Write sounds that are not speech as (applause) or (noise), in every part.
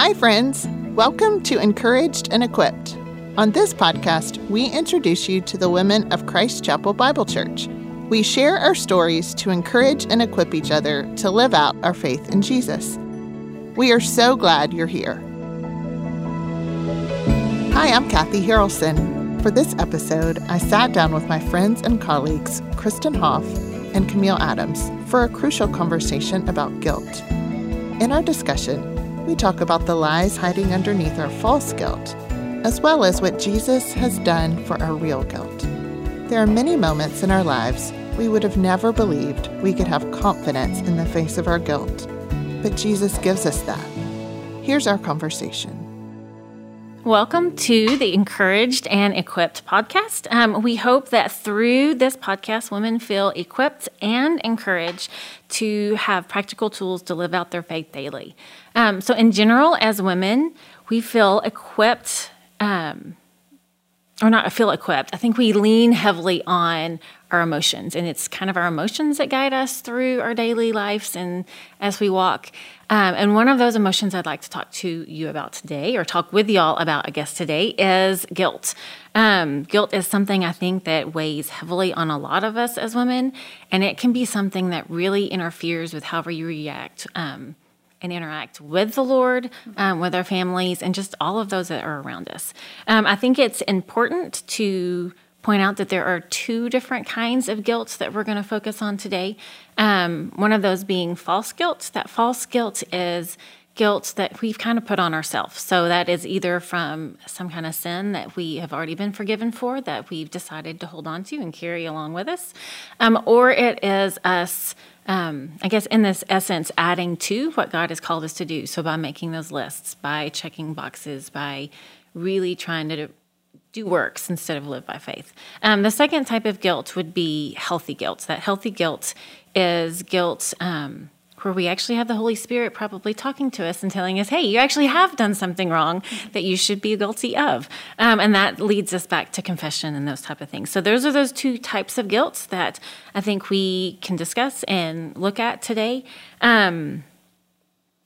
Hi, friends. Welcome to Encouraged and Equipped. On this podcast, we introduce you to the women of Christ Chapel Bible Church. We share our stories to encourage and equip each other to live out our faith in Jesus. We are so glad you're here. Hi, I'm Kathy Harrelson. For this episode, I sat down with my friends and colleagues, Kristen Hoff and Camille Adams, for a crucial conversation about guilt. In our discussion, we talk about the lies hiding underneath our false guilt, as well as what Jesus has done for our real guilt. There are many moments in our lives we would have never believed we could have confidence in the face of our guilt, but Jesus gives us that. Here's our conversation. Welcome to the Encouraged and Equipped podcast. Um, we hope that through this podcast, women feel equipped and encouraged to have practical tools to live out their faith daily. Um, so, in general, as women, we feel equipped, um, or not I feel equipped. I think we lean heavily on our emotions, and it's kind of our emotions that guide us through our daily lives and as we walk. Um, and one of those emotions I'd like to talk to you about today, or talk with y'all about, I guess, today, is guilt. Um, guilt is something I think that weighs heavily on a lot of us as women, and it can be something that really interferes with how we react. Um, and interact with the Lord, um, with our families, and just all of those that are around us. Um, I think it's important to point out that there are two different kinds of guilt that we're going to focus on today. Um, one of those being false guilt. That false guilt is guilt that we've kind of put on ourselves. So that is either from some kind of sin that we have already been forgiven for, that we've decided to hold on to and carry along with us, um, or it is us um, I guess in this essence, adding to what God has called us to do. So by making those lists, by checking boxes, by really trying to do works instead of live by faith. Um, the second type of guilt would be healthy guilt. That healthy guilt is guilt. Um, where we actually have the Holy Spirit probably talking to us and telling us, hey, you actually have done something wrong that you should be guilty of. Um, and that leads us back to confession and those type of things. So those are those two types of guilt that I think we can discuss and look at today. Um,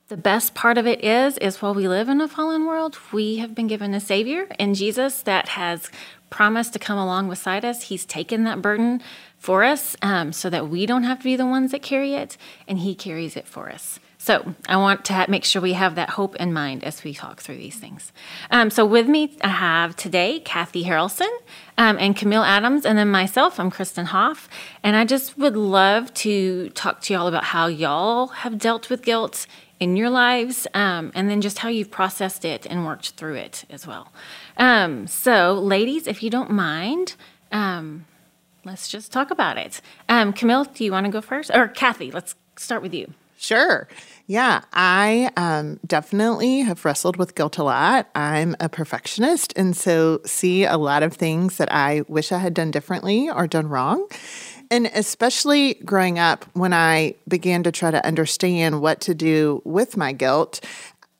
the best part of it is, is while we live in a fallen world, we have been given a Savior in Jesus that has promised to come along beside us. He's taken that burden for us um, so that we don't have to be the ones that carry it, and He carries it for us. So I want to make sure we have that hope in mind as we talk through these things. Um, so with me, I have today Kathy Harrelson um, and Camille Adams, and then myself. I'm Kristen Hoff, and I just would love to talk to y'all about how y'all have dealt with guilt in your lives, um, and then just how you've processed it and worked through it as well. Um, so, ladies, if you don't mind, um, let's just talk about it. Um, Camille, do you want to go first? Or Kathy, let's start with you. Sure. Yeah, I um, definitely have wrestled with guilt a lot. I'm a perfectionist and so see a lot of things that I wish I had done differently or done wrong. And especially growing up, when I began to try to understand what to do with my guilt,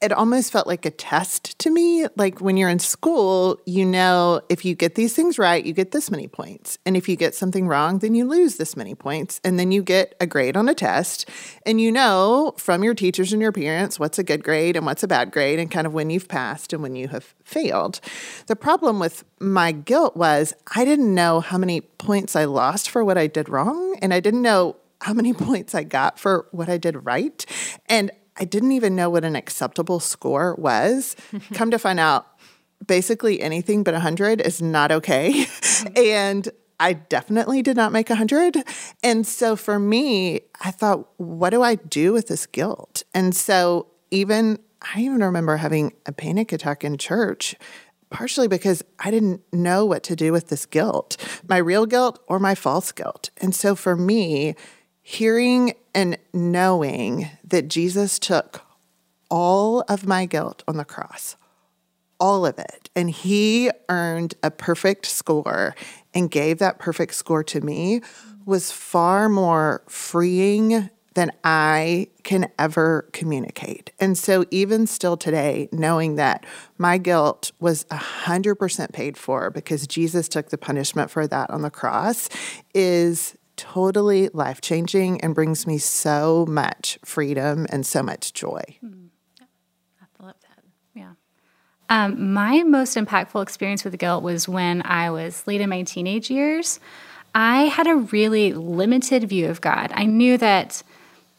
it almost felt like a test to me. Like when you're in school, you know, if you get these things right, you get this many points. And if you get something wrong, then you lose this many points. And then you get a grade on a test. And you know from your teachers and your parents what's a good grade and what's a bad grade and kind of when you've passed and when you have failed. The problem with my guilt was I didn't know how many points I lost for what I did wrong. And I didn't know how many (laughs) points I got for what I did right. And I didn't even know what an acceptable score was. (laughs) Come to find out, basically anything but 100 is not okay. Mm-hmm. (laughs) and I definitely did not make 100. And so for me, I thought, what do I do with this guilt? And so even, I even remember having a panic attack in church partially because I didn't know what to do with this guilt, my real guilt or my false guilt. And so for me, hearing and knowing that Jesus took all of my guilt on the cross, all of it, and he earned a perfect score and gave that perfect score to me was far more freeing than I can ever communicate. And so, even still today, knowing that my guilt was 100% paid for because Jesus took the punishment for that on the cross is totally life changing and brings me so much freedom and so much joy. Mm. I love that. Um, my most impactful experience with guilt was when I was late in my teenage years. I had a really limited view of God. I knew that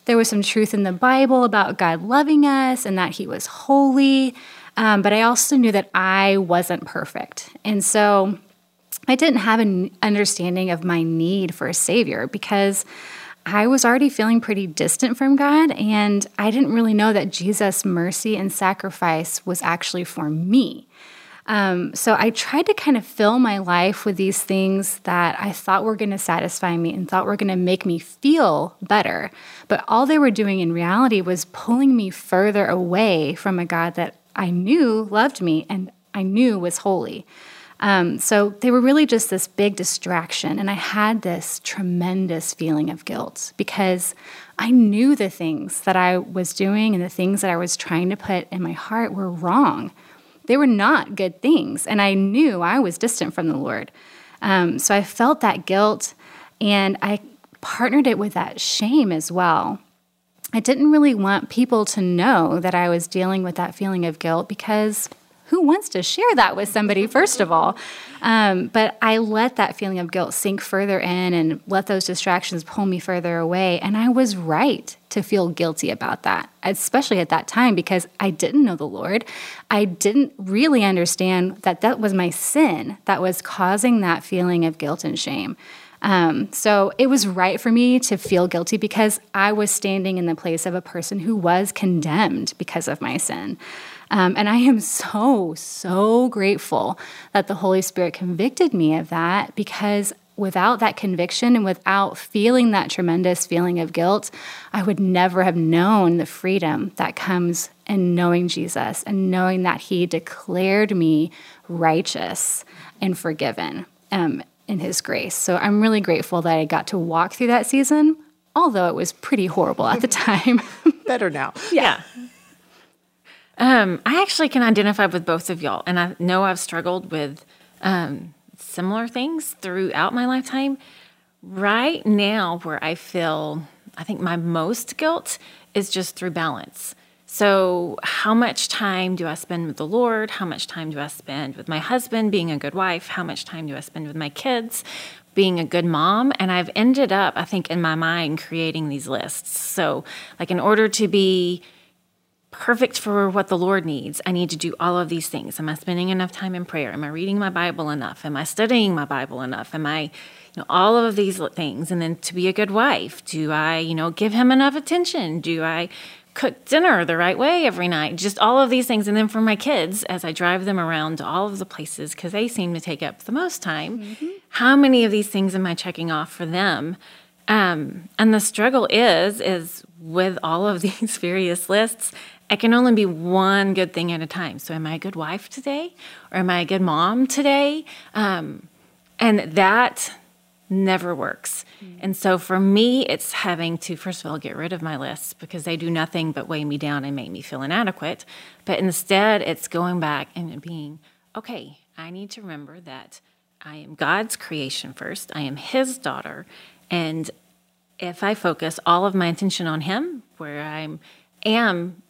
there was some truth in the Bible about God loving us and that He was holy, um, but I also knew that I wasn't perfect. And so I didn't have an understanding of my need for a Savior because I was already feeling pretty distant from God, and I didn't really know that Jesus' mercy and sacrifice was actually for me. Um, so I tried to kind of fill my life with these things that I thought were going to satisfy me and thought were going to make me feel better. But all they were doing in reality was pulling me further away from a God that I knew loved me and I knew was holy. Um, so they were really just this big distraction. And I had this tremendous feeling of guilt because I knew the things that I was doing and the things that I was trying to put in my heart were wrong. They were not good things. And I knew I was distant from the Lord. Um, so I felt that guilt and I partnered it with that shame as well. I didn't really want people to know that I was dealing with that feeling of guilt because who wants to share that with somebody, first of all? Um, but I let that feeling of guilt sink further in and let those distractions pull me further away. And I was right to feel guilty about that, especially at that time because I didn't know the Lord. I didn't really understand that that was my sin that was causing that feeling of guilt and shame. Um, so it was right for me to feel guilty because I was standing in the place of a person who was condemned because of my sin. Um, and I am so, so grateful that the Holy Spirit convicted me of that because without that conviction and without feeling that tremendous feeling of guilt, I would never have known the freedom that comes in knowing Jesus and knowing that He declared me righteous and forgiven um, in His grace. So I'm really grateful that I got to walk through that season, although it was pretty horrible at the (laughs) time. Better now. yeah. Um, I actually can identify with both of y'all, and I know I've struggled with um, similar things throughout my lifetime. Right now, where I feel, I think my most guilt is just through balance. So, how much time do I spend with the Lord? How much time do I spend with my husband, being a good wife? How much time do I spend with my kids, being a good mom? And I've ended up, I think, in my mind, creating these lists. So, like, in order to be perfect for what the Lord needs. I need to do all of these things. Am I spending enough time in prayer? Am I reading my Bible enough? Am I studying my Bible enough? Am I, you know, all of these things? And then to be a good wife, do I, you know, give him enough attention? Do I cook dinner the right way every night? Just all of these things. And then for my kids, as I drive them around to all of the places, because they seem to take up the most time, mm-hmm. how many of these things am I checking off for them? Um, and the struggle is, is with all of (laughs) these various lists, I can only be one good thing at a time. So, am I a good wife today? Or am I a good mom today? Um, and that never works. Mm. And so, for me, it's having to, first of all, get rid of my lists because they do nothing but weigh me down and make me feel inadequate. But instead, it's going back and being, okay, I need to remember that I am God's creation first, I am His daughter. And if I focus all of my attention on Him, where I am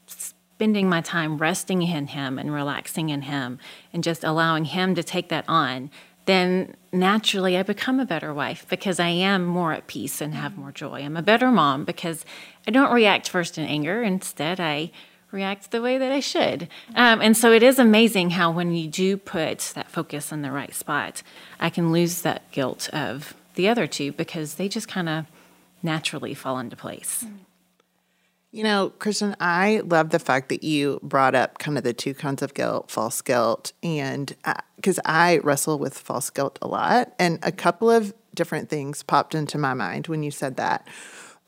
spending my time resting in Him and relaxing in Him and just allowing Him to take that on, then naturally I become a better wife because I am more at peace and have more joy. I'm a better mom because I don't react first in anger. Instead, I react the way that I should. Um, and so it is amazing how when you do put that focus in the right spot, I can lose that guilt of the other two because they just kind of naturally fall into place. You know, Kristen, I love the fact that you brought up kind of the two kinds of guilt, false guilt, and because uh, I wrestle with false guilt a lot, and a couple of different things popped into my mind when you said that.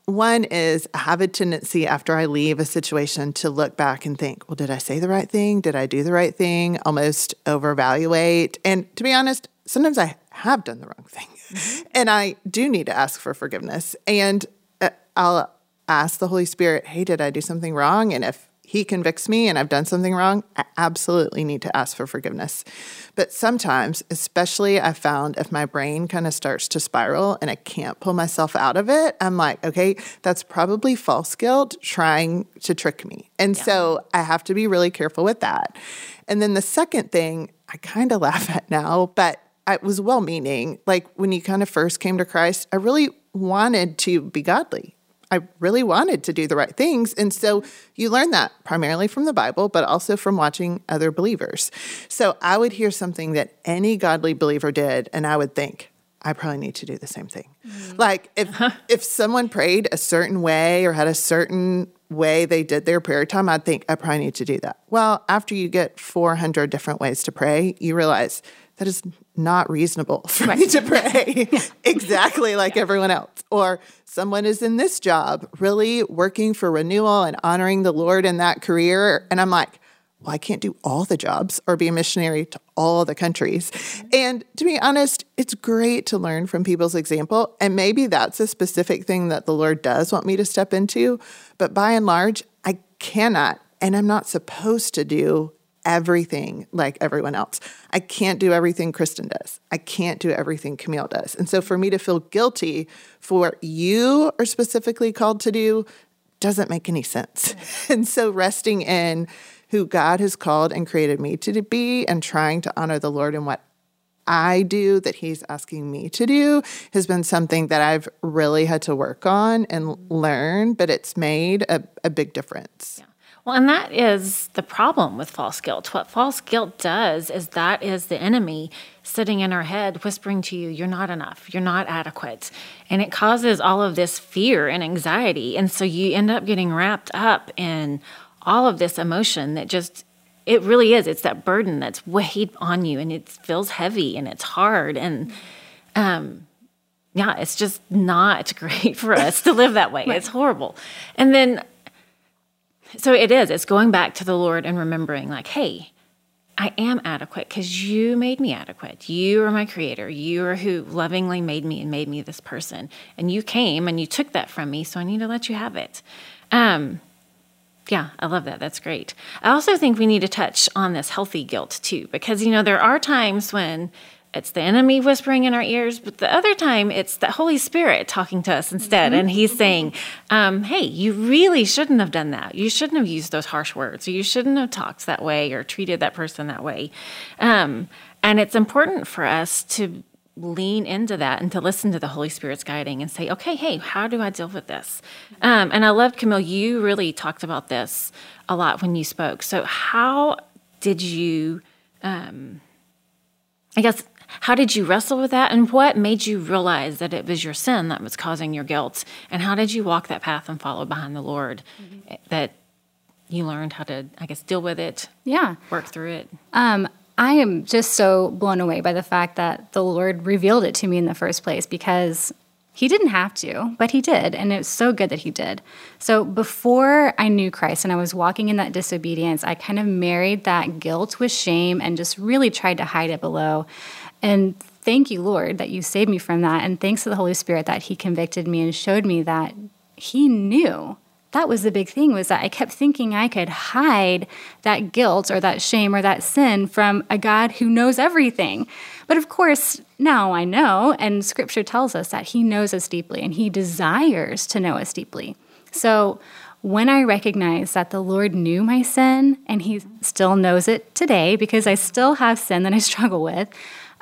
One is I have a tendency after I leave a situation to look back and think, well, did I say the right thing? Did I do the right thing? Almost overevaluate. And to be honest, sometimes I have done the wrong thing. Mm-hmm. And I do need to ask for forgiveness. And uh, I'll ask the Holy Spirit, hey, did I do something wrong? And if he convicts me and I've done something wrong, I absolutely need to ask for forgiveness. But sometimes, especially I found if my brain kind of starts to spiral and I can't pull myself out of it, I'm like, okay, that's probably false guilt trying to trick me. And yeah. so I have to be really careful with that. And then the second thing I kind of (laughs) laugh at now, but it was well meaning. Like when you kind of first came to Christ, I really wanted to be godly. I really wanted to do the right things. And so you learn that primarily from the Bible, but also from watching other believers. So I would hear something that any godly believer did, and I would think, I probably need to do the same thing. Mm-hmm. Like if if someone prayed a certain way or had a certain way they did their prayer time, I'd think I probably need to do that. Well, after you get 400 different ways to pray, you realize that is not reasonable (laughs) for right. me to pray (laughs) exactly like yeah. everyone else. Or someone is in this job, really working for renewal and honoring the Lord in that career. And I'm like, well, I can't do all the jobs or be a missionary to all the countries. Mm-hmm. And to be honest, it's great to learn from people's example. And maybe that's a specific thing that the Lord does want me to step into. But by and large, I cannot and I'm not supposed to do everything like everyone else. I can't do everything Kristen does. I can't do everything Camille does. And so for me to feel guilty for what you are specifically called to do doesn't make any sense. (laughs) And so resting in who God has called and created me to be and trying to honor the Lord in what I do that He's asking me to do has been something that I've really had to work on and learn, but it's made a, a big difference. Yeah. Well, and that is the problem with false guilt. What false guilt does is that is the enemy sitting in our head whispering to you, You're not enough, you're not adequate. And it causes all of this fear and anxiety. And so you end up getting wrapped up in all of this emotion that just it really is it's that burden that's weighed on you and it feels heavy and it's hard and um yeah it's just not (laughs) great for us to live that way right. it's horrible and then so it is. It's going back to the Lord and remembering, like, hey, I am adequate because you made me adequate. You are my creator. You are who lovingly made me and made me this person. And you came and you took that from me, so I need to let you have it. Um, yeah, I love that. That's great. I also think we need to touch on this healthy guilt too, because, you know, there are times when it's the enemy whispering in our ears, but the other time it's the Holy Spirit talking to us instead. Mm-hmm. And he's saying, um, hey, you really shouldn't have done that. You shouldn't have used those harsh words. You shouldn't have talked that way or treated that person that way. Um, and it's important for us to lean into that and to listen to the Holy Spirit's guiding and say, okay, hey, how do I deal with this? Um, and I loved, Camille, you really talked about this a lot when you spoke. So, how did you, um, I guess, how did you wrestle with that? And what made you realize that it was your sin that was causing your guilt? And how did you walk that path and follow behind the Lord mm-hmm. that you learned how to, I guess, deal with it? Yeah. Work through it? Um, I am just so blown away by the fact that the Lord revealed it to me in the first place because he didn't have to, but he did. And it's so good that he did. So before I knew Christ and I was walking in that disobedience, I kind of married that guilt with shame and just really tried to hide it below. And thank you, Lord, that you saved me from that. And thanks to the Holy Spirit that He convicted me and showed me that He knew. That was the big thing was that I kept thinking I could hide that guilt or that shame or that sin from a God who knows everything. But of course, now I know, and scripture tells us that He knows us deeply and He desires to know us deeply. So when I recognize that the Lord knew my sin and He still knows it today because I still have sin that I (laughs) struggle with,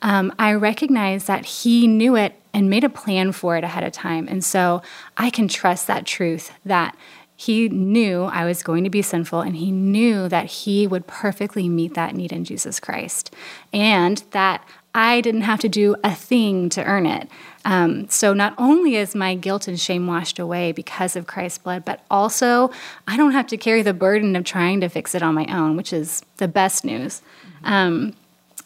um, I recognize that He knew it and made a plan for it ahead of time. And so I can trust that truth that He knew I was going to be sinful and He knew that He would perfectly meet that need in Jesus Christ. And that I didn't have to do a thing to earn it. Um, so not only is my guilt and shame washed away because of Christ's blood, but also I don't have to carry the burden of trying to fix it on my own, which is the best news. Mm-hmm. Um,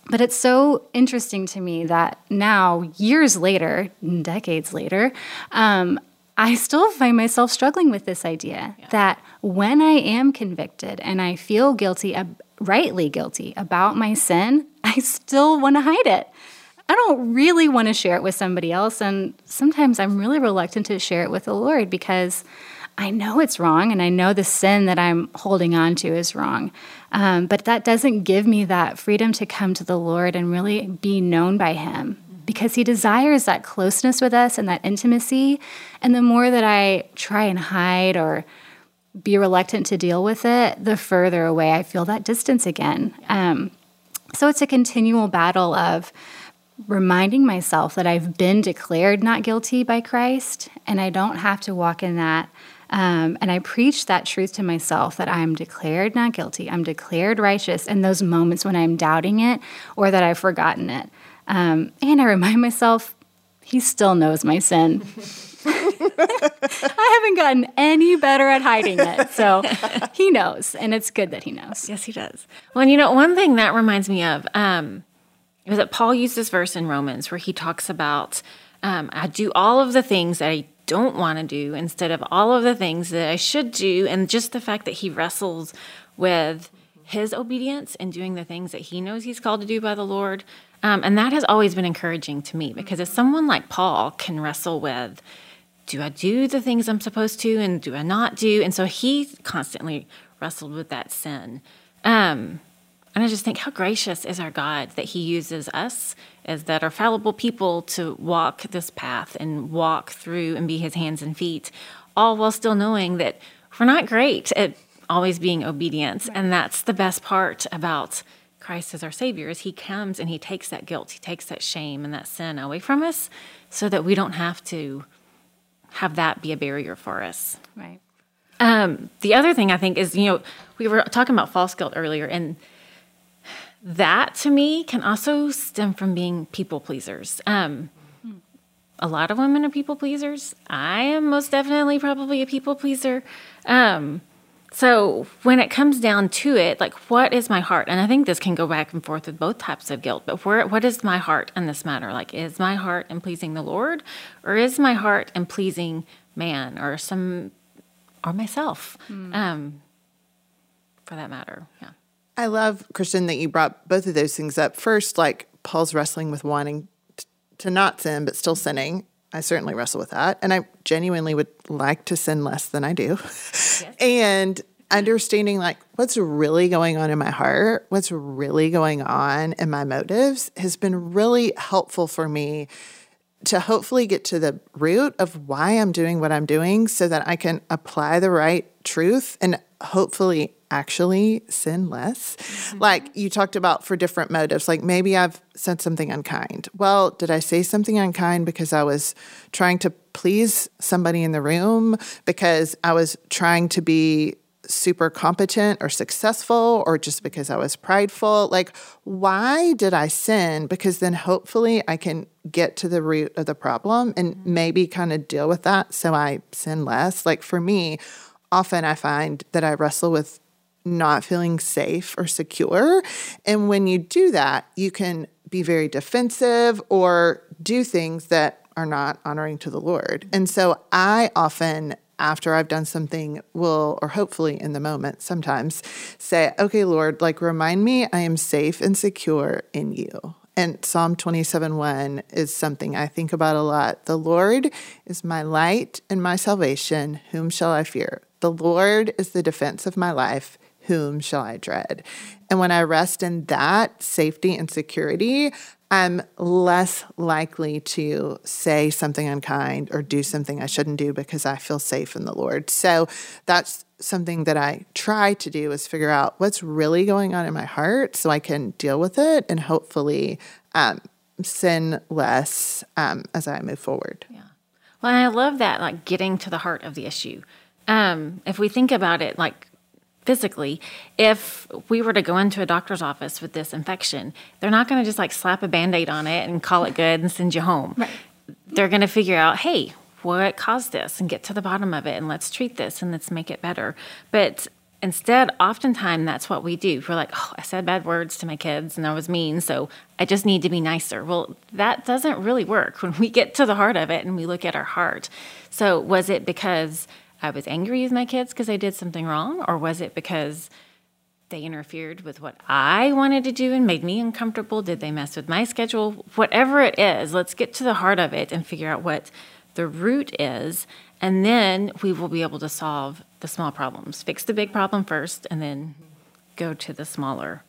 but it's so interesting to me that now, years later, decades later, um, I still find myself struggling with this idea yeah. that when I am convicted and I feel guilty, rightly guilty about my sin, (laughs) I still want to hide it. I don't really want to share it with somebody else. And sometimes I'm really reluctant to share it with the Lord because I know it's wrong and I know the sin that I'm holding on to is wrong. Um, but that doesn't give me that freedom to come to the Lord and really be known by Him because He desires that closeness with us and that intimacy. And the more that I try and hide or be reluctant to deal with it, the further away I feel that distance again. Um, so it's a continual battle of reminding myself that I've been declared not guilty by Christ and I don't have to walk in that um, and I preach that truth to myself that I'm declared not guilty, I'm declared righteous in those moments when I'm doubting it or that I've forgotten it. Um, and I remind myself, He still knows my sin. (laughs) I haven't gotten any better at hiding it. So he knows, and it's good that he knows. Yes, he does. Well, and you know, one thing that reminds me of um, is that Paul used this verse in Romans where he talks about um, I do all of the things that I don't want to do instead of all of the things that I should do. And just the fact that he wrestles with his obedience and doing the things that he knows he's called to do by the Lord. Um, and that has always been encouraging to me because if someone like Paul can wrestle with, do I do the things I'm supposed to and do I not do? And so he constantly wrestled with that sin. Um, and I just think how gracious is our God that He uses us as that are fallible people to walk this path and walk through and be His hands and feet, all while still knowing that we're not great at always being obedient. Right. And that's the best part about Christ as our Savior is He comes and He takes that guilt, He takes that shame and that sin away from us so that we don't have to have that be a barrier for us. Right. Um, the other thing I think is, you know, we were talking about false guilt earlier, and that to me can also stem from being people pleasers. Um, a lot of women are people pleasers. I am most definitely probably a people pleaser. Um, so when it comes down to it, like what is my heart? And I think this can go back and forth with both types of guilt. But where, what is my heart in this matter? Like, is my heart in pleasing the Lord, or is my heart in pleasing man, or some, or myself, mm. um, for that matter? Yeah. I love, Kristen, that you brought both of those things up. First, like Paul's wrestling with wanting t- to not sin, but still sinning. I certainly wrestle with that. And I genuinely would like to sin less than I do. Yes. (laughs) and understanding like what's really going on in my heart, what's really going on in my motives has been really helpful for me to hopefully get to the root of why I'm doing what I'm doing so that I can apply the right truth and hopefully actually sin less. Mm-hmm. Like you talked about for different motives, like maybe I've said something unkind. Well, did I say something unkind because I was trying to please somebody in the room, because I was trying to be super competent or successful, or just because I was prideful? Like, why did I sin? Because then hopefully I can get to the root of the problem and mm-hmm. maybe kind of deal with that so I sin less. Like for me, often I find that I wrestle with not feeling safe or secure. And when you do that, you can be very defensive or do things that are not honoring to the Lord. And so I often after I've done something will or hopefully in the moment sometimes say, "Okay, Lord, like remind me I am safe and secure in you." And Psalm 27 1 is something I think about a lot. The Lord is my light and my salvation. Whom shall I fear? The Lord is the defense of my life whom shall I dread? And when I rest in that safety and security, I'm less likely to say something unkind or do something I shouldn't do because I feel safe in the Lord. So that's something that I try to do is figure out what's really going on in my heart so I can deal with it and hopefully um, sin less um, as I move forward. Yeah. Well, I love that, like getting to the heart of the issue. Um, if we think about it, like physically, if we were to go into a doctor's office with this infection, they're not going to just like slap a band aid on it and call it good and send you home. Right. They're going to figure out, hey, what caused this and get to the bottom of it and let's treat this and let's make it better. But instead, oftentimes that's what we do. We're like, oh, I said bad words to my kids and I was mean, so I just need to be nicer. Well, that doesn't really work when we get to the heart of it and we look at our heart. So, was it because I was angry with my kids because I did something wrong? Or was it because they interfered with what I wanted to do and made me uncomfortable? Did they mess with my schedule? Whatever it is, let's get to the heart of it and figure out what the root is And then we will be able to solve the small problems. Fix the big problem first and then go to the smaller.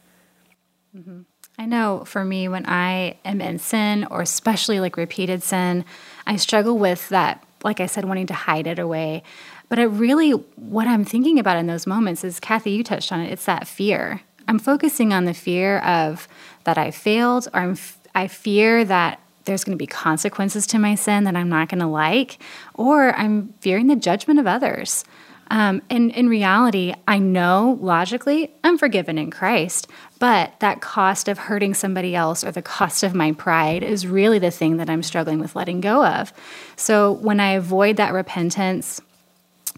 Mm-hmm. I know for me, when I am in sin, or especially like repeated sin, I struggle with that, like I said, wanting to hide it away. But it really, what I'm thinking about in those moments is, Kathy, you touched on it, it's that fear. I'm focusing on the fear of that I failed, or I'm, I fear that there's going to be consequences to my sin that I'm not going to like, or I'm fearing the judgment of others. Um, and in reality, I know logically I'm forgiven in Christ, but that cost of hurting somebody else or the cost of my pride is really the thing that I'm struggling with letting go of. So when I avoid that repentance,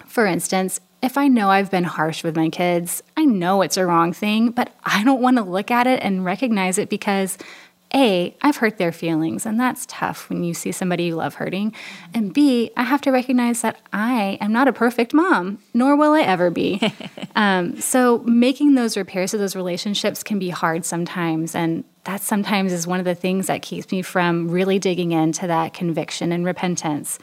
for instance, if I know I've been harsh with my kids, I know it's a wrong thing, but I don't want to look at it and recognize it because a, I've hurt their feelings, and that's tough when you see somebody you love hurting. And B, I have to recognize that I am not a perfect mom, nor will I ever be. (laughs) um, so making those repairs to those relationships can be hard sometimes. And that sometimes is one of the things that keeps me from really digging into that conviction and repentance.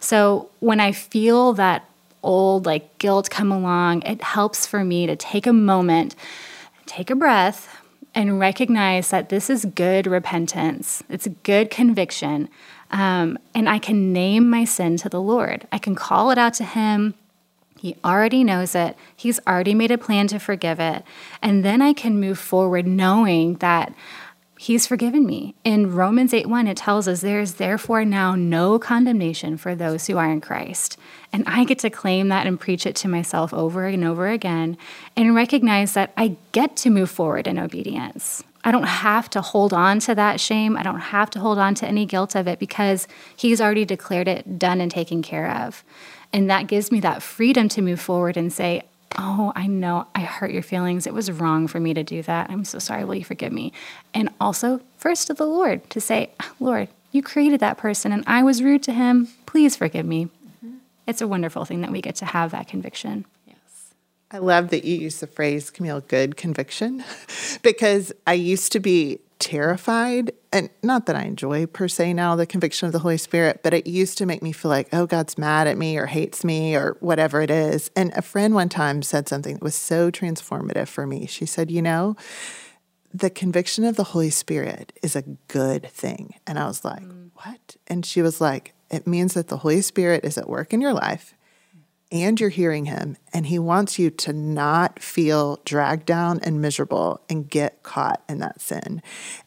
So when I feel that old like guilt come along, it helps for me to take a moment, take a breath, and recognize that this is good repentance. It's a good conviction. Um, and I can name my sin to the Lord. I can call it out to Him. He already knows it. He's already made a plan to forgive it. And then I can move forward knowing that He's forgiven me. In Romans 8 1, it tells us there is therefore now no condemnation for those who are in Christ. And I get to claim that and preach it to myself over and over again and recognize that I get to move forward in obedience. I don't have to hold on to that shame. I don't have to hold on to any guilt of it because He's already declared it done and taken care of. And that gives me that freedom to move forward and say, Oh, I know I hurt your feelings. It was wrong for me to do that. I'm so sorry. Will you forgive me? And also, first to the Lord to say, Lord, you created that person and I was rude to him. Please forgive me. Mm-hmm. It's a wonderful thing that we get to have that conviction. Yes. I love that you use the phrase, Camille, good conviction, (laughs) because I used to be terrified and not that I enjoy per se now the conviction of the Holy Spirit, but it used to make me feel like, oh, God's mad at me or hates me or whatever it is. And a friend one time said something that was so transformative for me. She said, you know, the conviction of the Holy Spirit is a good thing. And I was like, mm. what? And she was like, it means that the Holy Spirit is at work in your life and you're hearing him, and he wants you to not feel dragged down and miserable and get caught in that sin.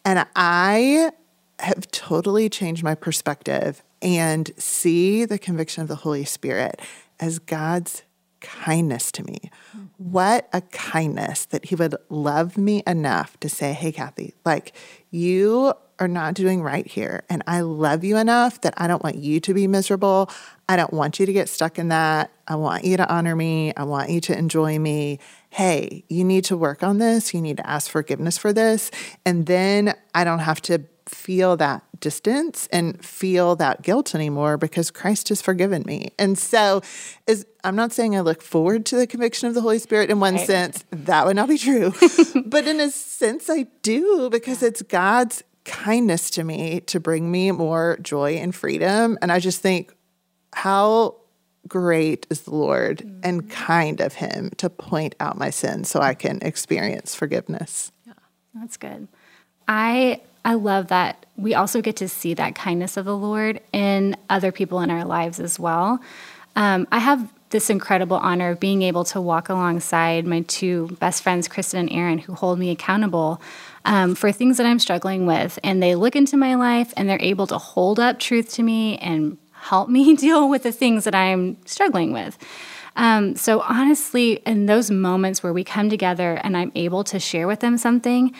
And I have totally changed my perspective and see the conviction of the Holy Spirit as God's kindness to me. Mm-hmm. What a kindness that He would love me enough to say, Hey, Kathy, like you are not doing right here. And I love you enough that I don't want you to be miserable. I don't want you to get stuck in that. I want you to honor me. I want you to enjoy me. Hey, you need to work on this. You need to ask forgiveness for this. And then I don't have to feel that distance and feel that guilt anymore because Christ has forgiven me. And so is I'm not saying I look forward to the conviction of the Holy Spirit in one right. sense, that would not be true. (laughs) but in a sense I do because it's God's kindness to me to bring me more joy and freedom. And I just think, how great is the Lord mm-hmm. and kind of Him to point out my sins so I can experience forgiveness. Yeah, that's good. I I love that we also get to see that kindness of the Lord in other people in our lives as well. Um, I have this incredible honor of being able to walk alongside my two best friends, Kristen and Aaron, who hold me accountable um, for things that I'm struggling with. And they look into my life and they're able to hold up truth to me and help me (laughs) deal with the things that I'm struggling with. Um, so, honestly, in those moments where we come together and I'm able to share with them something,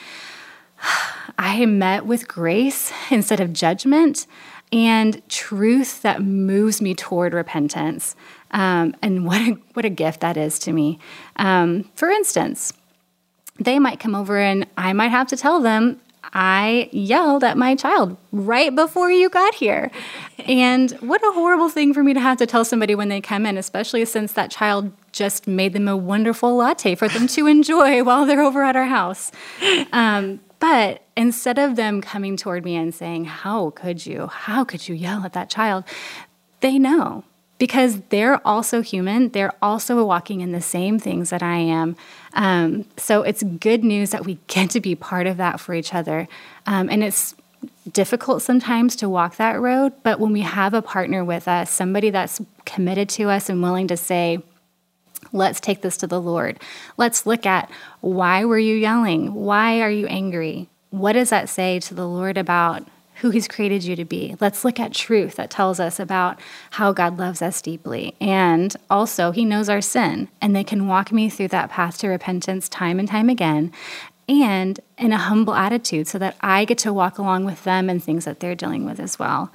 (sighs) I am met with grace (laughs) instead of judgment and truth that moves me toward repentance. Um, and what a, what a gift that is to me. Um, for instance, they might come over and I might have to tell them, I yelled at my child right before you got here. And what a horrible thing for me to have to tell somebody when they come in, especially since that child just made them a wonderful latte for them to enjoy (laughs) while they're over at our house. Um, but instead of them coming toward me and saying, How could you? How could you yell at that child? They know because they're also human. They're also walking in the same things that I am. Um, so it's good news that we (laughs) get to be part of that for each other. Um, and it's difficult sometimes to walk that road, but when we have a partner with us, somebody that's committed to us and willing to say, let's take this to the Lord. Let's look at why were you yelling? Why are you angry? What does that say to the Lord about who He's created you to be? Let's look at truth that tells us about how God loves us deeply. And also, He knows our sin, and they can walk me through that path to repentance time and time again and in a humble attitude so that I get to walk along with them and things that they're dealing with as well.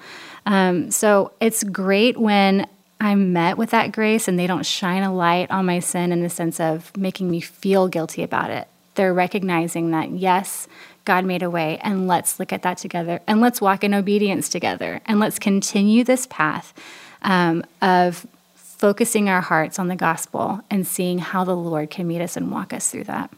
Um, so it's great when I'm met with that grace and they don't shine a light on my sin in the sense of making me feel guilty about it. They're recognizing that, yes, God made a way, and let's look at that together and let's walk in obedience together and let's continue this path um, of focusing our hearts on the gospel and seeing how the Lord can meet us and walk us through that.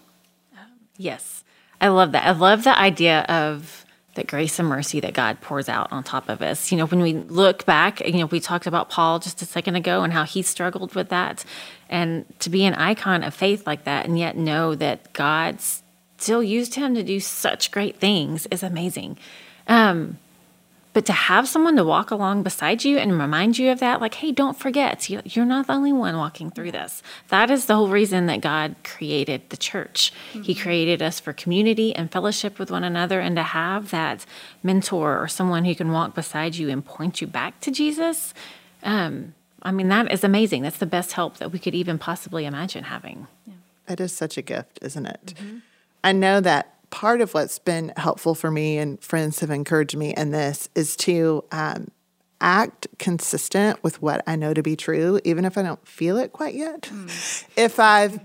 Yes. I love that. I love the idea of that grace and mercy that God pours out on top of us. You know, when we look back, you know, we talked about Paul just a second ago and how he struggled with that. And to be an icon of faith like that and yet know that God still used him to do such great things is amazing. Um, but to have someone to walk along beside you and remind you of that, like, hey, don't forget, you're not the only one walking through this. That is the whole reason that God created the church. Mm-hmm. He created us for community and fellowship with one another, and to have that mentor or someone who can walk beside you and point you back to Jesus. Um, I mean, that is amazing. That's the best help that we could even possibly imagine having. Yeah. It is such a gift, isn't it? Mm-hmm. I know that part of what's been helpful for me and friends have encouraged me in this is to um, act consistent with what I know to be true, even if I don't feel it quite yet. Mm. If I've,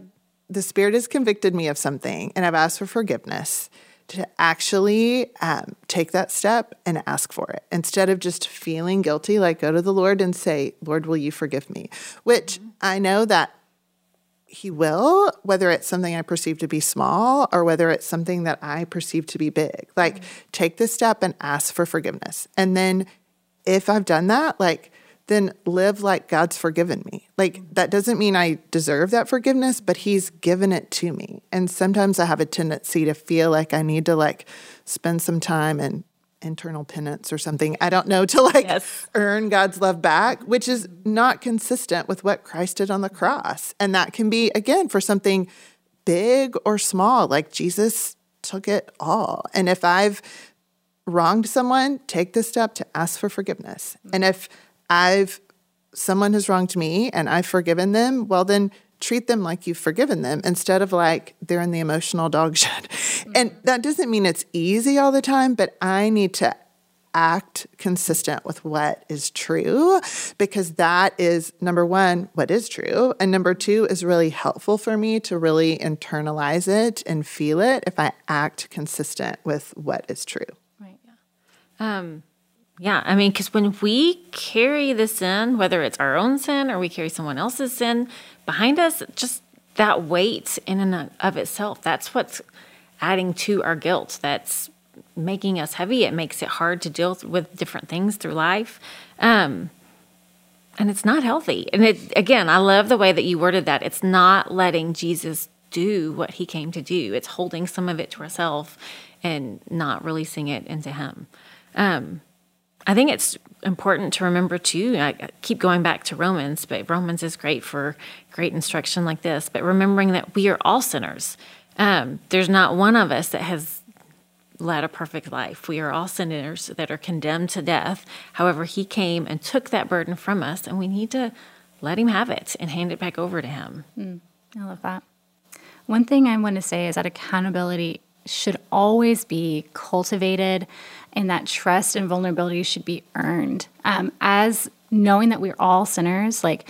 the Spirit has convicted me of something and I've asked for forgiveness, to actually um, take that step and ask for it instead of just feeling guilty, like go to the Lord and say, Lord, will you forgive me? Which mm-hmm. I know that he will, whether it's something I perceive to be small or whether it's something that I perceive to be big. Like, mm-hmm. take this step and ask for forgiveness. And then, if I've done that, like, then live like God's forgiven me. Like, mm-hmm. that doesn't mean I deserve that forgiveness, but He's given it to me. And sometimes I have a tendency to feel like I need to, like, spend some time and internal penance or something. I don't know (laughs) to like yes. earn God's love back, which is not consistent with what Christ did on the cross. And that can be, again, for something big or small, like Jesus took it all. And if I've wronged someone, take the step to ask for forgiveness. And if I've someone has wronged me and I've forgiven them, well then treat them like you've forgiven them instead of like they're in the emotional dog (laughs) shed. Mm-hmm. And that doesn't mean it's easy all the time, but I need to act consistent with what is true because that is number one, what is true. And number two is really helpful for me to really internalize it and feel it if I act consistent with what is true. Right. Yeah. Um, yeah, I mean, because when we carry the sin, whether it's our own sin or we carry someone else's sin behind us, just that weight in and of itself, that's what's adding to our guilt. That's making us heavy. It makes it hard to deal with different things through life. Um, and it's not healthy. And it, again, I love the way that you worded that. It's not letting Jesus do what he came to do, it's holding some of it to ourselves and not releasing it into him. Um, I think it's important to remember too. I keep going back to Romans, but Romans is great for great instruction like this. But remembering that we are all sinners. Um, there's not one of us that has led a perfect life. We are all sinners that are condemned to death. However, He came and took that burden from us, and we need to let Him have it and hand it back over to Him. Mm, I love that. One thing I want to say is that accountability should always be cultivated and that trust and vulnerability should be earned. Um, as knowing that we're all sinners, like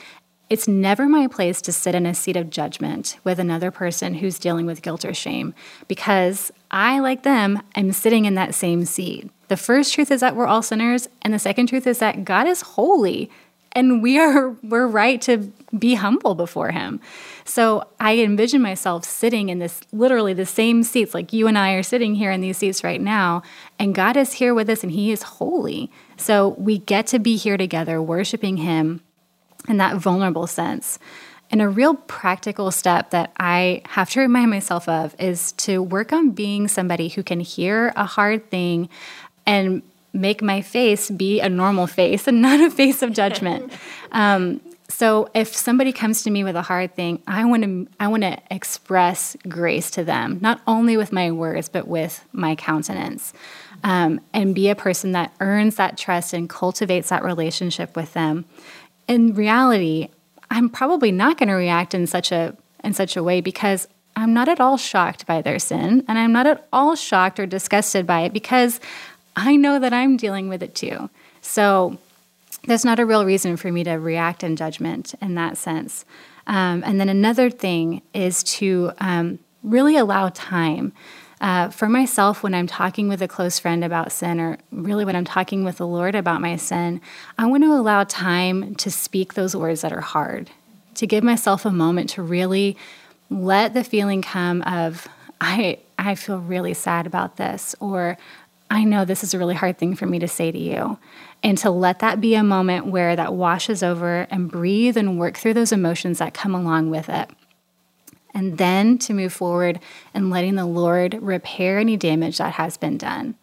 it's never my place to sit in a seat of judgment with another person who's dealing with guilt or shame because I, like them, am sitting in that same seat. The first truth is that we're all sinners, and the second truth is that God is holy and we are we're right to be humble before him. So I envision myself sitting in this literally the same seats like you and I are sitting here in these seats right now and God is here with us and he is holy. So we get to be here together worshiping him in that vulnerable sense. And a real practical step that I have to remind myself of is to work on being somebody who can hear a hard thing and make my face be a normal face and (laughs) not a face of judgment. (laughs) Um, so if somebody comes to me with a hard thing, I want to I want to express grace to them, not only with my words but with my countenance, um, and be a person that earns that trust and cultivates that relationship with them. In reality, I'm probably not going to react in such a in such a way because I'm not at all shocked by their sin, and I'm not at all shocked or disgusted by it because I know that I'm dealing with it too. So there's not a real reason for me to react in judgment in that sense. Um, and then another thing is to um, really allow time. Uh, for myself, when I'm talking with a close friend about sin, or really when I'm talking with the Lord about my sin, I want to allow time to speak those words that are hard, to give myself a moment to really let the feeling come of, I, I feel really sad about this, or I know this is a really hard thing for me to say to you. And to let that be a moment where that washes over and breathe and work through those emotions that come along with it. And then to move forward and letting the Lord repair any damage that has been done.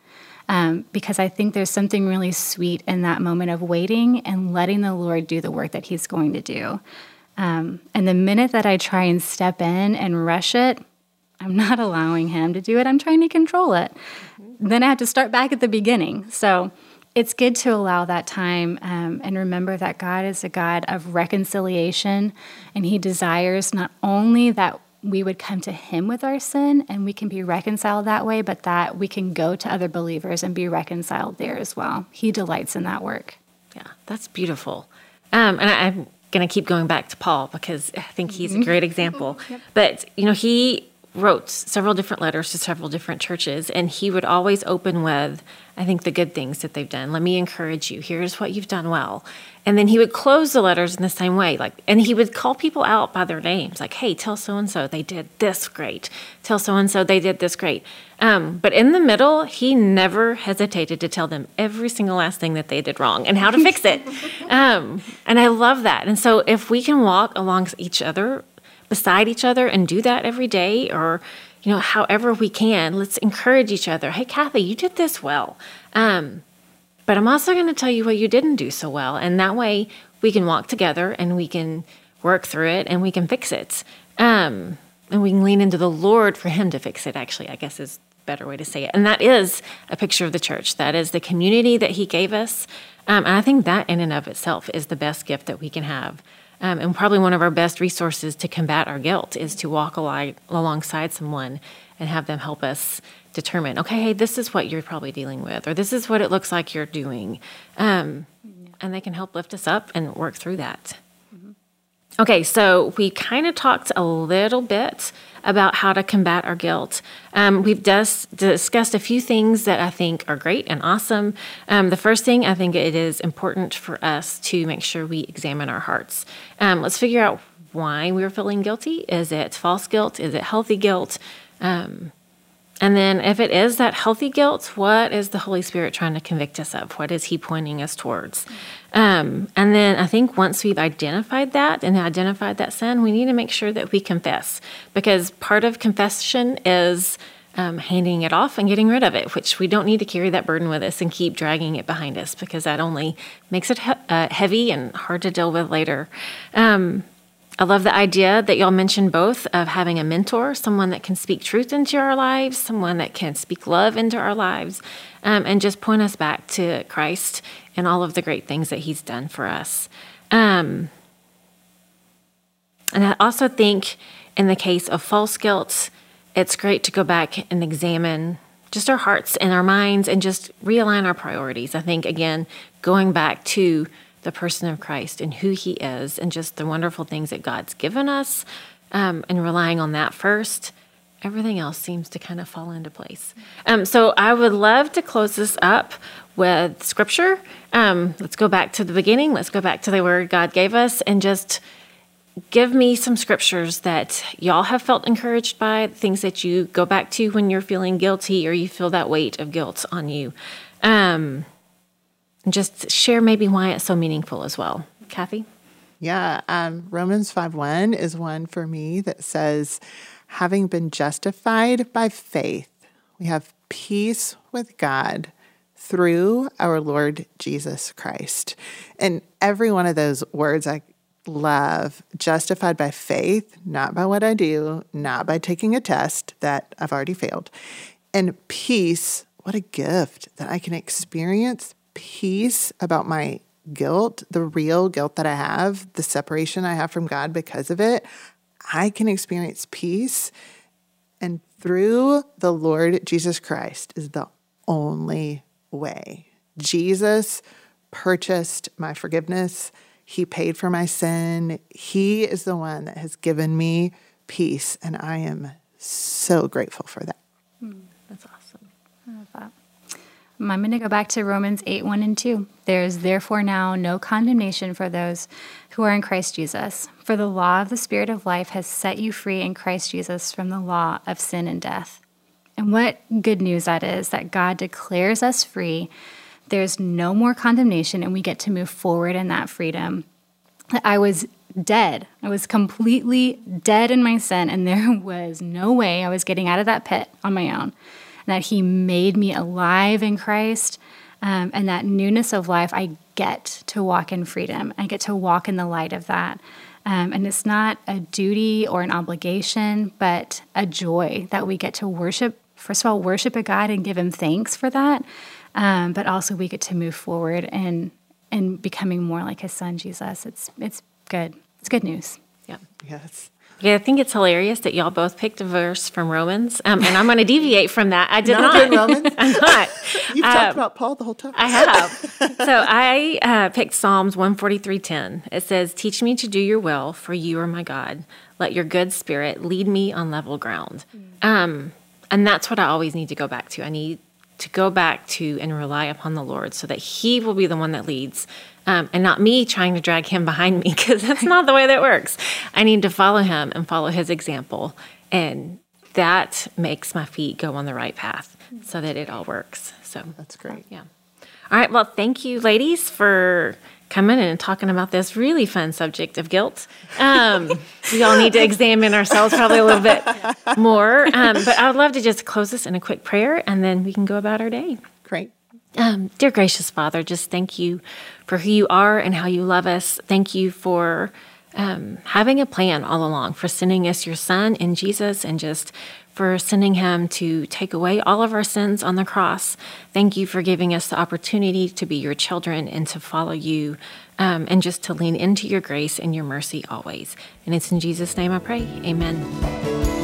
Um, because I think there's something really sweet in that moment of waiting and letting the Lord do the work that He's going to do. Um, and the minute that I try and step in and rush it, I'm not (laughs) allowing Him to do it. I'm trying to control it. Mm-hmm. Then I have to start back at the beginning. So it's good to allow that time um, and remember that God is a God of reconciliation, and He desires not only that we would come to Him with our sin and we can be reconciled that way, but that we can go to other believers and be reconciled there as well. He delights in that work. Yeah, that's beautiful. Um, and I, am going to keep going back to Paul because I think he's a mm-hmm. great example. (laughs) yep. But, you know, he wrote several different letters to several different churches, and he would always open with, I think, the good things that they've done. Let me encourage you. Here's what you've done well. And then he would close the letters in the same way. Like, and he would call people out by their names, like, hey, tell so and so they did this great. Tell so and so they did this great. Um, but in the middle, he never hesitated to tell them every single last thing that they did wrong and how to fix it. (laughs) Um, and I love that. And so if we can walk along each other beside each other and do that every day or you know however we can. Let's encourage each other. Hey kathy you did this well. Um, but i'm also going to tell you what you didn't do so well and that way we can walk together and we can work through it and we can fix it. Um, and we can lean into the lord for him to fix it actually i guess is better way to say it. And that is a picture of the church. That is the community that he gave us. Um, and i think that in and of itself is the best gift that we can have um, and probably one of our best resources to combat our guilt is to walk along, alongside someone and have them help us determine, okay, hey, this is what you're probably dealing with, or this is what it looks like you're doing. Um, and they can help lift us up and work through that. Okay, so we kind of talked a little bit about how to combat our guilt. Um, we've just discussed a few things that I think are great and awesome. Um, the first thing, I think it is important for us to make sure we examine our hearts. Um, let's figure out why we're feeling guilty. Is it false guilt? Is it healthy guilt? Um, and then, if it is that healthy guilt, what is the Holy Spirit trying to convict us of? What is He pointing us towards? Um, and then I think once we've identified that and identified that sin, we need to make sure that we confess because part of confession is um, handing it off and getting rid of it, which we don't need to carry that burden with us and keep dragging it behind us because that only makes it he- uh, heavy and hard to deal with later. Um, I love the idea that y'all mentioned both of having a mentor, someone that can speak truth into our lives, someone that can speak love into our lives, um, and just point us back to Christ and all of the great things that He's done for us. Um, and I also think in the case of false guilt, it's great to go back and examine just our hearts and our minds and just realign our priorities. I think, again, going back to the person of Christ and who he is and just the wonderful things that God's given us um, and relying on that first, everything else seems to kind of fall into place. Um, so I would love to close this up with scripture. Um, let's go back to the beginning. Let's go back to the word God gave us and just give me some scriptures that y'all have felt encouraged by, things that you go back to when you're feeling guilty or you feel that weight of guilt on you. Um, and just share maybe why it's so meaningful as well. Kathy? Yeah, um, Romans 5 1 is one for me that says, having been justified by faith, we have peace with God through our Lord Jesus Christ. And every one of those words I love, justified by faith, not by what I do, not by taking a test that I've already failed. And peace, what a gift that I can experience peace about my guilt, the real guilt that I have, the separation I have from God because of it, I can experience peace. And through the Lord Jesus Christ is the only way. Jesus purchased my forgiveness. He paid for my sin. He is the one that has given me peace. And I am so grateful for that. Mm, that's awesome. I love that. I'm going to go back to Romans 8 1 and 2. There is therefore now no condemnation for those who are in Christ Jesus. For the law of the Spirit of life has set you free in Christ Jesus from the law of sin and death. And what good news that is that God declares us free. There's no more condemnation, and we get to move forward in that freedom. I was dead. I was completely dead in my sin, and there (laughs) was no way I was getting out of that pit on my own that He made me alive in Christ. Um, and that newness of life, I get to walk in freedom. I get to walk in the light of that. Um, and it's not a duty or an obligation, but a joy that we get to worship. First of all, worship a God and give Him thanks for that. Um, but also, we get to move forward and and becoming more like His Son Jesus. It's it's good. It's good news. Yeah. Yes. Yeah, I think it's hilarious that y'all both picked a verse from Romans, um, and I'm going to deviate from that. I did not. not. Romans. (laughs) I'm not. (laughs) You've um, talked about Paul the whole time. I have. (laughs) so I uh, picked Psalms 143:10. It says, "Teach me to do your will, for you are my God. Let your good spirit lead me on level ground." Mm. Um, and that's what I always need to go back to. I need to go back to and rely upon the Lord, so that He will be the one that leads um, and not me trying to drag him behind me (laughs) because that's not the way that works. I need to follow him and follow his example. And that makes my feet go on the right path so that it all works. So that's great. Yeah. All right. Well, thank you, ladies, for coming in and talking about this really fun subject of guilt. Um, we all need to examine ourselves probably a little bit more. Um, but I would love to just close this in a quick prayer and then we can go about our day. Great. Um, dear gracious Father, just thank you for who you are and how you love us. Thank you for um, having a plan all along, for sending us your Son in Jesus, and just for sending him to take away all of our sins on the cross. Thank you for giving us the opportunity to be your children and to follow you um, and just to lean into your grace and your mercy always. And it's in Jesus' name I pray. Amen.